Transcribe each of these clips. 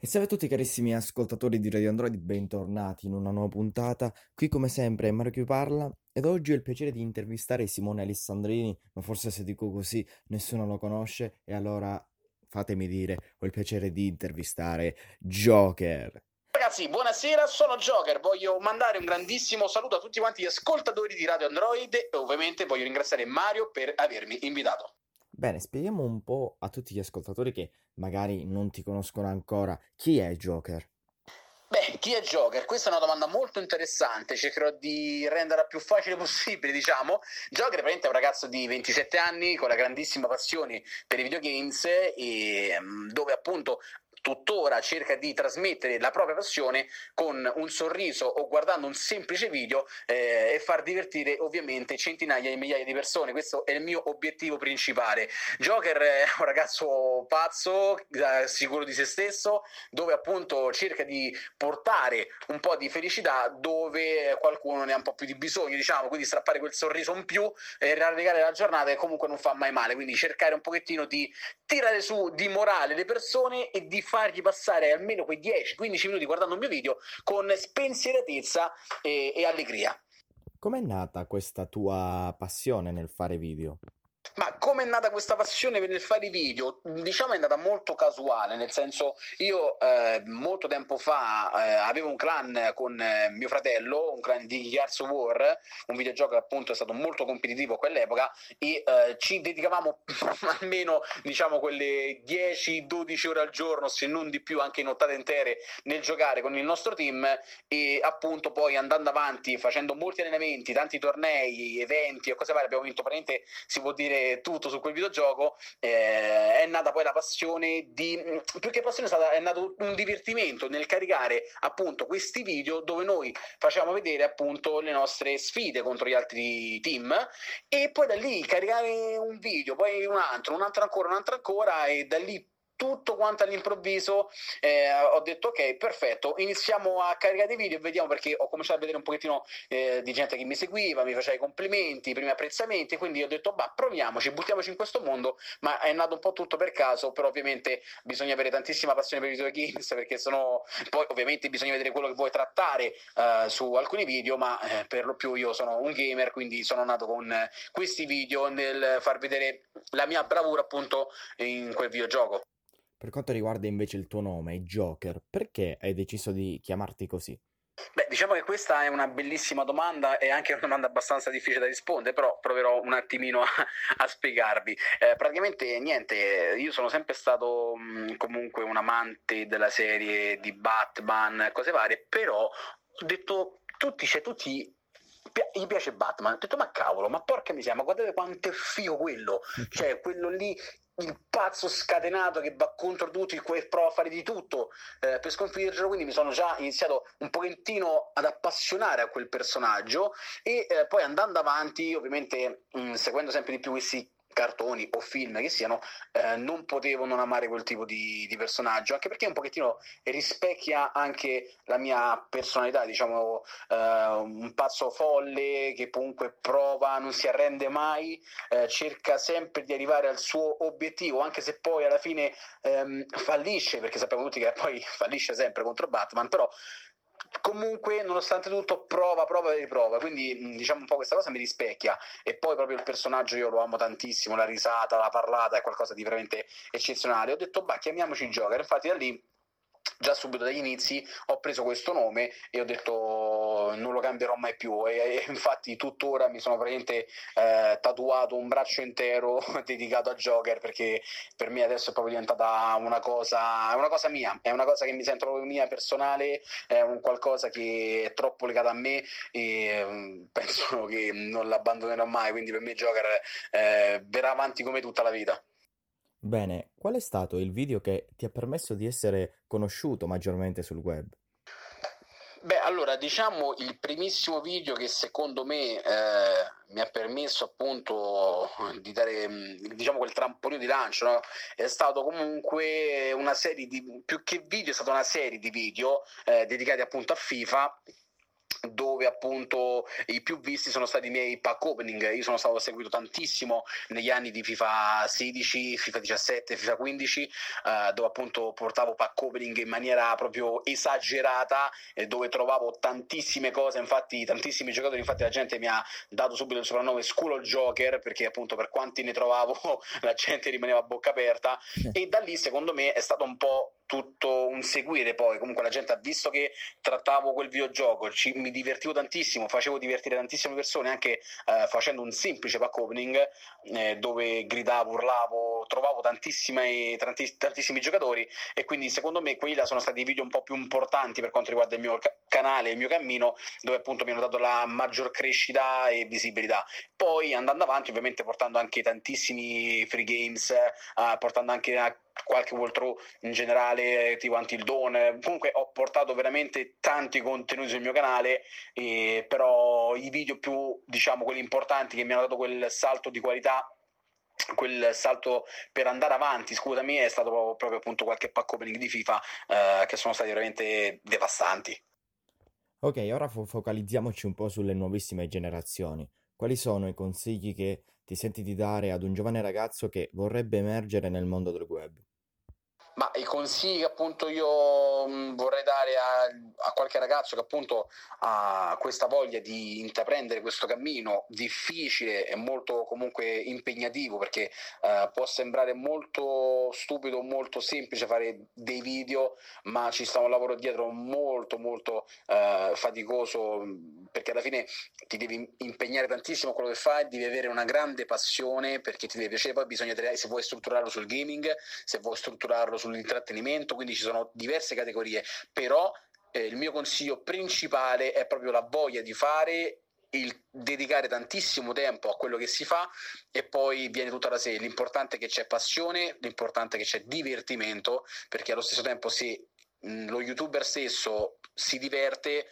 E salve a tutti carissimi ascoltatori di Radio Android, bentornati in una nuova puntata. Qui come sempre è Mario che parla ed oggi ho il piacere di intervistare Simone Alessandrini, ma forse se dico così nessuno lo conosce e allora fatemi dire, ho il piacere di intervistare Joker. Ragazzi, buonasera, sono Joker. Voglio mandare un grandissimo saluto a tutti quanti gli ascoltatori di Radio Android e ovviamente voglio ringraziare Mario per avermi invitato. Bene, spieghiamo un po' a tutti gli ascoltatori che magari non ti conoscono ancora chi è Joker. Beh, chi è Joker? Questa è una domanda molto interessante, cercherò di renderla più facile possibile, diciamo. Joker è un ragazzo di 27 anni con la grandissima passione per i videogames e mm, dove appunto tuttora cerca di trasmettere la propria passione con un sorriso o guardando un semplice video eh, e far divertire ovviamente centinaia di migliaia di persone. Questo è il mio obiettivo principale. Joker è un ragazzo pazzo, eh, sicuro di se stesso, dove appunto cerca di portare un po' di felicità dove qualcuno ne ha un po' più di bisogno, diciamo, quindi strappare quel sorriso in più e rallegare la giornata che comunque non fa mai male, quindi cercare un pochettino di tirare su di morale le persone e di fargli passare almeno quei 10-15 minuti guardando un mio video con spensieratezza e, e allegria. Com'è nata questa tua passione nel fare video? Ma come è nata questa passione per il fare i video? Diciamo è nata molto casuale, nel senso io eh, molto tempo fa eh, avevo un clan con eh, mio fratello, un clan di Gears of War, un videogioco che appunto è stato molto competitivo a quell'epoca e eh, ci dedicavamo almeno diciamo quelle 10-12 ore al giorno, se non di più anche in nottate intere nel giocare con il nostro team e appunto poi andando avanti facendo molti allenamenti, tanti tornei, eventi e cose varie abbiamo vinto praticamente si può dire tutto su quel videogioco, eh, è nata poi la passione di, più che passione è, stata, è nato un divertimento nel caricare appunto questi video dove noi facciamo vedere appunto le nostre sfide contro gli altri team e poi da lì caricare un video, poi un altro, un altro ancora, un altro ancora e da lì tutto quanto all'improvviso eh, ho detto ok perfetto iniziamo a caricare dei video e vediamo perché ho cominciato a vedere un pochettino eh, di gente che mi seguiva mi faceva i complimenti i primi apprezzamenti quindi ho detto bah proviamoci buttiamoci in questo mondo ma è nato un po' tutto per caso però ovviamente bisogna avere tantissima passione per i videogames perché sono poi ovviamente bisogna vedere quello che vuoi trattare uh, su alcuni video ma eh, per lo più io sono un gamer quindi sono nato con questi video nel far vedere la mia bravura appunto in quel videogioco per quanto riguarda invece il tuo nome, Joker, perché hai deciso di chiamarti così? Beh, diciamo che questa è una bellissima domanda e anche una domanda abbastanza difficile da rispondere, però proverò un attimino a, a spiegarvi. Eh, praticamente niente, io sono sempre stato mh, comunque un amante della serie di Batman, cose varie, però ho detto tutti, cioè tutti gli piace Batman. Ho detto, ma cavolo, ma porca miseria, ma guardate quanto è figo quello. cioè, quello lì il pazzo scatenato che va contro tutti, e prova a fare di tutto eh, per sconfiggerlo, quindi mi sono già iniziato un pochettino ad appassionare a quel personaggio e eh, poi andando avanti, ovviamente mh, seguendo sempre di più questi cartoni o film che siano, eh, non potevo non amare quel tipo di, di, personaggio, anche perché un pochettino rispecchia anche la mia personalità, diciamo eh, un pazzo folle che comunque prova, non si arrende mai, eh, cerca sempre di arrivare al suo obiettivo, anche se poi alla fine ehm, fallisce, perché sappiamo tutti che poi fallisce sempre contro Batman, però comunque nonostante tutto prova, prova e riprova. Quindi diciamo un po' questa cosa mi rispecchia. E poi proprio il personaggio io lo amo tantissimo la risata, la parlata è qualcosa di veramente eccezionale. Ho detto bah chiamiamoci Joker infatti da lì già subito dagli inizi ho preso questo nome e ho detto non lo cambierò mai più e, e infatti tuttora mi sono praticamente eh, tatuato un braccio intero dedicato a Joker perché per me adesso è proprio diventata una cosa, una cosa mia, è una cosa che mi sento proprio mia personale, è un qualcosa che è troppo legato a me e mm, penso che non l'abbandonerò mai, quindi per me Joker eh, verrà avanti come tutta la vita. Bene, qual è stato il video che ti ha permesso di essere conosciuto maggiormente sul web? Beh, allora, diciamo il primissimo video che secondo me eh, mi ha permesso appunto di dare, diciamo, quel trampolino di lancio, no? è stato comunque una serie di, più che video, è stata una serie di video eh, dedicati appunto a FIFA dove appunto i più visti sono stati i miei pack opening. Io sono stato seguito tantissimo negli anni di FIFA 16, FIFA 17, FIFA 15, eh, dove appunto portavo pack opening in maniera proprio esagerata e dove trovavo tantissime cose, infatti tantissimi giocatori, infatti la gente mi ha dato subito il soprannome School Joker perché appunto per quanti ne trovavo la gente rimaneva a bocca aperta. E da lì secondo me è stato un po' tutto un seguire poi. Comunque la gente ha visto che trattavo quel videogioco ci, mi divertivo tantissimo facevo divertire tantissime persone anche eh, facendo un semplice pack opening eh, dove gridavo urlavo trovavo tantissimi, tantissimi giocatori e quindi secondo me quelli là sono stati i video un po' più importanti per quanto riguarda il mio canale il mio cammino dove appunto mi hanno dato la maggior crescita e visibilità poi andando avanti ovviamente portando anche tantissimi free games eh, portando anche a qualche walkthrough in generale, tipo Until Dawn. Comunque ho portato veramente tanti contenuti sul mio canale, eh, però i video più, diciamo, quelli importanti che mi hanno dato quel salto di qualità quel salto per andare avanti, scusami, è stato proprio, proprio appunto qualche pack opening di FIFA eh, che sono stati veramente devastanti. Ok, ora fo- focalizziamoci un po' sulle nuovissime generazioni. Quali sono i consigli che ti senti di dare ad un giovane ragazzo che vorrebbe emergere nel mondo del web? Ma i consigli che appunto io mm, vorrei dare a, a, qualche ragazzo che appunto ha questa voglia di intraprendere questo cammino difficile e molto comunque impegnativo perché eh, può sembrare molto stupido, molto semplice fare dei video, ma ci sta un lavoro dietro molto molto eh, faticoso perché alla fine ti devi impegnare tantissimo quello che fai, devi avere una grande passione perché ti deve piacere, poi bisogna se vuoi strutturarlo sul gaming, se vuoi strutturarlo sul sull'intrattenimento, quindi ci sono diverse categorie, però eh, il mio consiglio principale è proprio la voglia di fare il dedicare tantissimo tempo a quello che si fa e poi viene tutta da sé. L'importante è che c'è passione, l'importante è che c'è divertimento, perché allo stesso tempo se mh, lo youtuber stesso si diverte,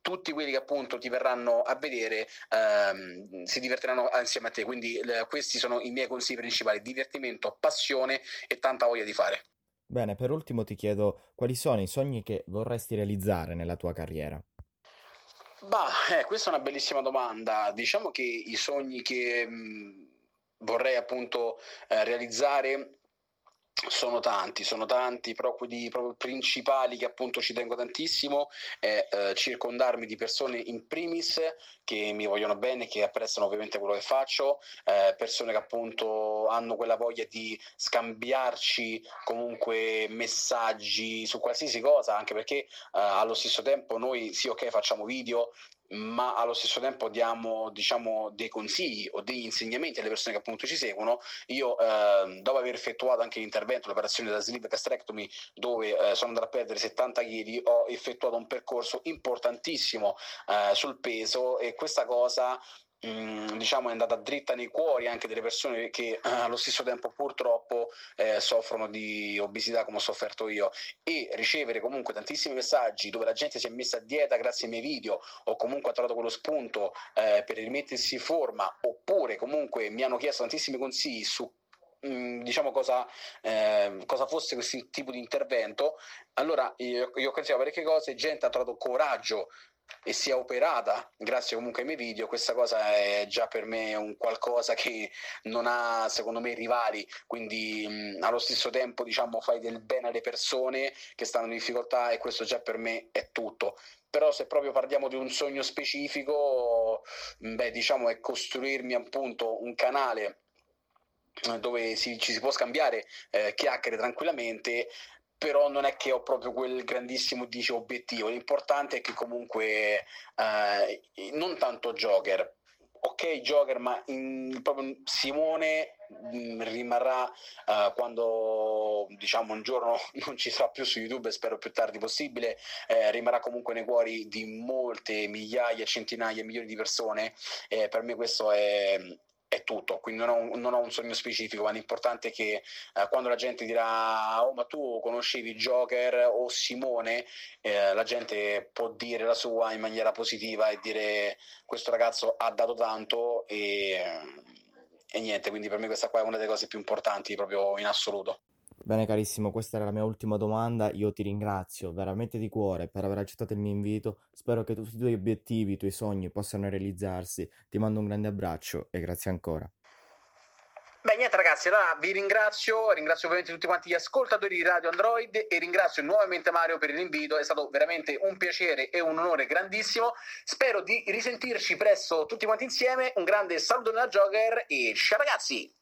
tutti quelli che appunto ti verranno a vedere ehm, si divertiranno insieme a te. Quindi l- questi sono i miei consigli principali: divertimento, passione e tanta voglia di fare. Bene, per ultimo ti chiedo quali sono i sogni che vorresti realizzare nella tua carriera? Bah, eh, questa è una bellissima domanda. Diciamo che i sogni che mh, vorrei appunto eh, realizzare sono tanti, sono tanti, però quelli proprio principali che appunto ci tengo tantissimo è eh, circondarmi di persone in primis che mi vogliono bene, che apprezzano ovviamente quello che faccio, eh, persone che appunto hanno quella voglia di scambiarci comunque messaggi su qualsiasi cosa, anche perché eh, allo stesso tempo noi sì ok facciamo video, ma allo stesso tempo diamo diciamo, dei consigli o degli insegnamenti alle persone che appunto ci seguono. Io, eh, dopo aver effettuato anche l'intervento, l'operazione da sleeve gastrectomy, dove eh, sono andato a perdere 70 kg, ho effettuato un percorso importantissimo eh, sul peso e questa cosa Diciamo è andata dritta nei cuori anche delle persone che eh, allo stesso tempo purtroppo eh, soffrono di obesità come ho sofferto io. E ricevere comunque tantissimi messaggi dove la gente si è messa a dieta grazie ai miei video o comunque ha trovato quello spunto eh, per rimettersi in forma oppure comunque mi hanno chiesto tantissimi consigli su diciamo cosa, eh, cosa, fosse questo tipo di intervento allora io, io ho consigliato parecchie cose gente ha trovato coraggio e sia operata grazie comunque ai miei video, questa cosa è già per me un qualcosa che non ha secondo me rivali, quindi mh, allo stesso tempo diciamo fai del bene alle persone che stanno in difficoltà e questo già per me è tutto. Però se proprio parliamo di un sogno specifico, beh, diciamo è costruirmi appunto un canale dove si, ci si può scambiare eh, chiacchiere tranquillamente però non è che ho proprio quel grandissimo dice, obiettivo. L'importante è che comunque eh, non tanto Joker, ok Joker, ma in, proprio Simone mm, rimarrà uh, quando diciamo un giorno non ci sarà più su YouTube, spero più tardi possibile, eh, rimarrà comunque nei cuori di molte migliaia, centinaia, milioni di persone. Eh, per me questo è, è tutto, quindi non ho, un, non ho, un, sogno specifico, ma l'importante è che eh, quando la gente dirà oh ma tu conoscevi Joker o Simone, eh, la gente può dire la sua in maniera positiva e dire questo ragazzo ha dato tanto e, e niente, quindi per me questa qua è una delle cose più importanti proprio in assoluto. Bene carissimo, questa era la mia ultima domanda. Io ti ringrazio veramente di cuore per aver accettato il mio invito. Spero che tutti i tuoi obiettivi, i tuoi sogni possano realizzarsi. Ti mando un grande abbraccio e grazie ancora. Beh, niente ragazzi, allora vi ringrazio, ringrazio ovviamente tutti quanti gli ascoltatori di Radio Android e ringrazio nuovamente Mario per l'invito, è stato veramente un piacere e un onore grandissimo. Spero di risentirci presto tutti quanti insieme. Un grande saluto da Joker e ciao ragazzi!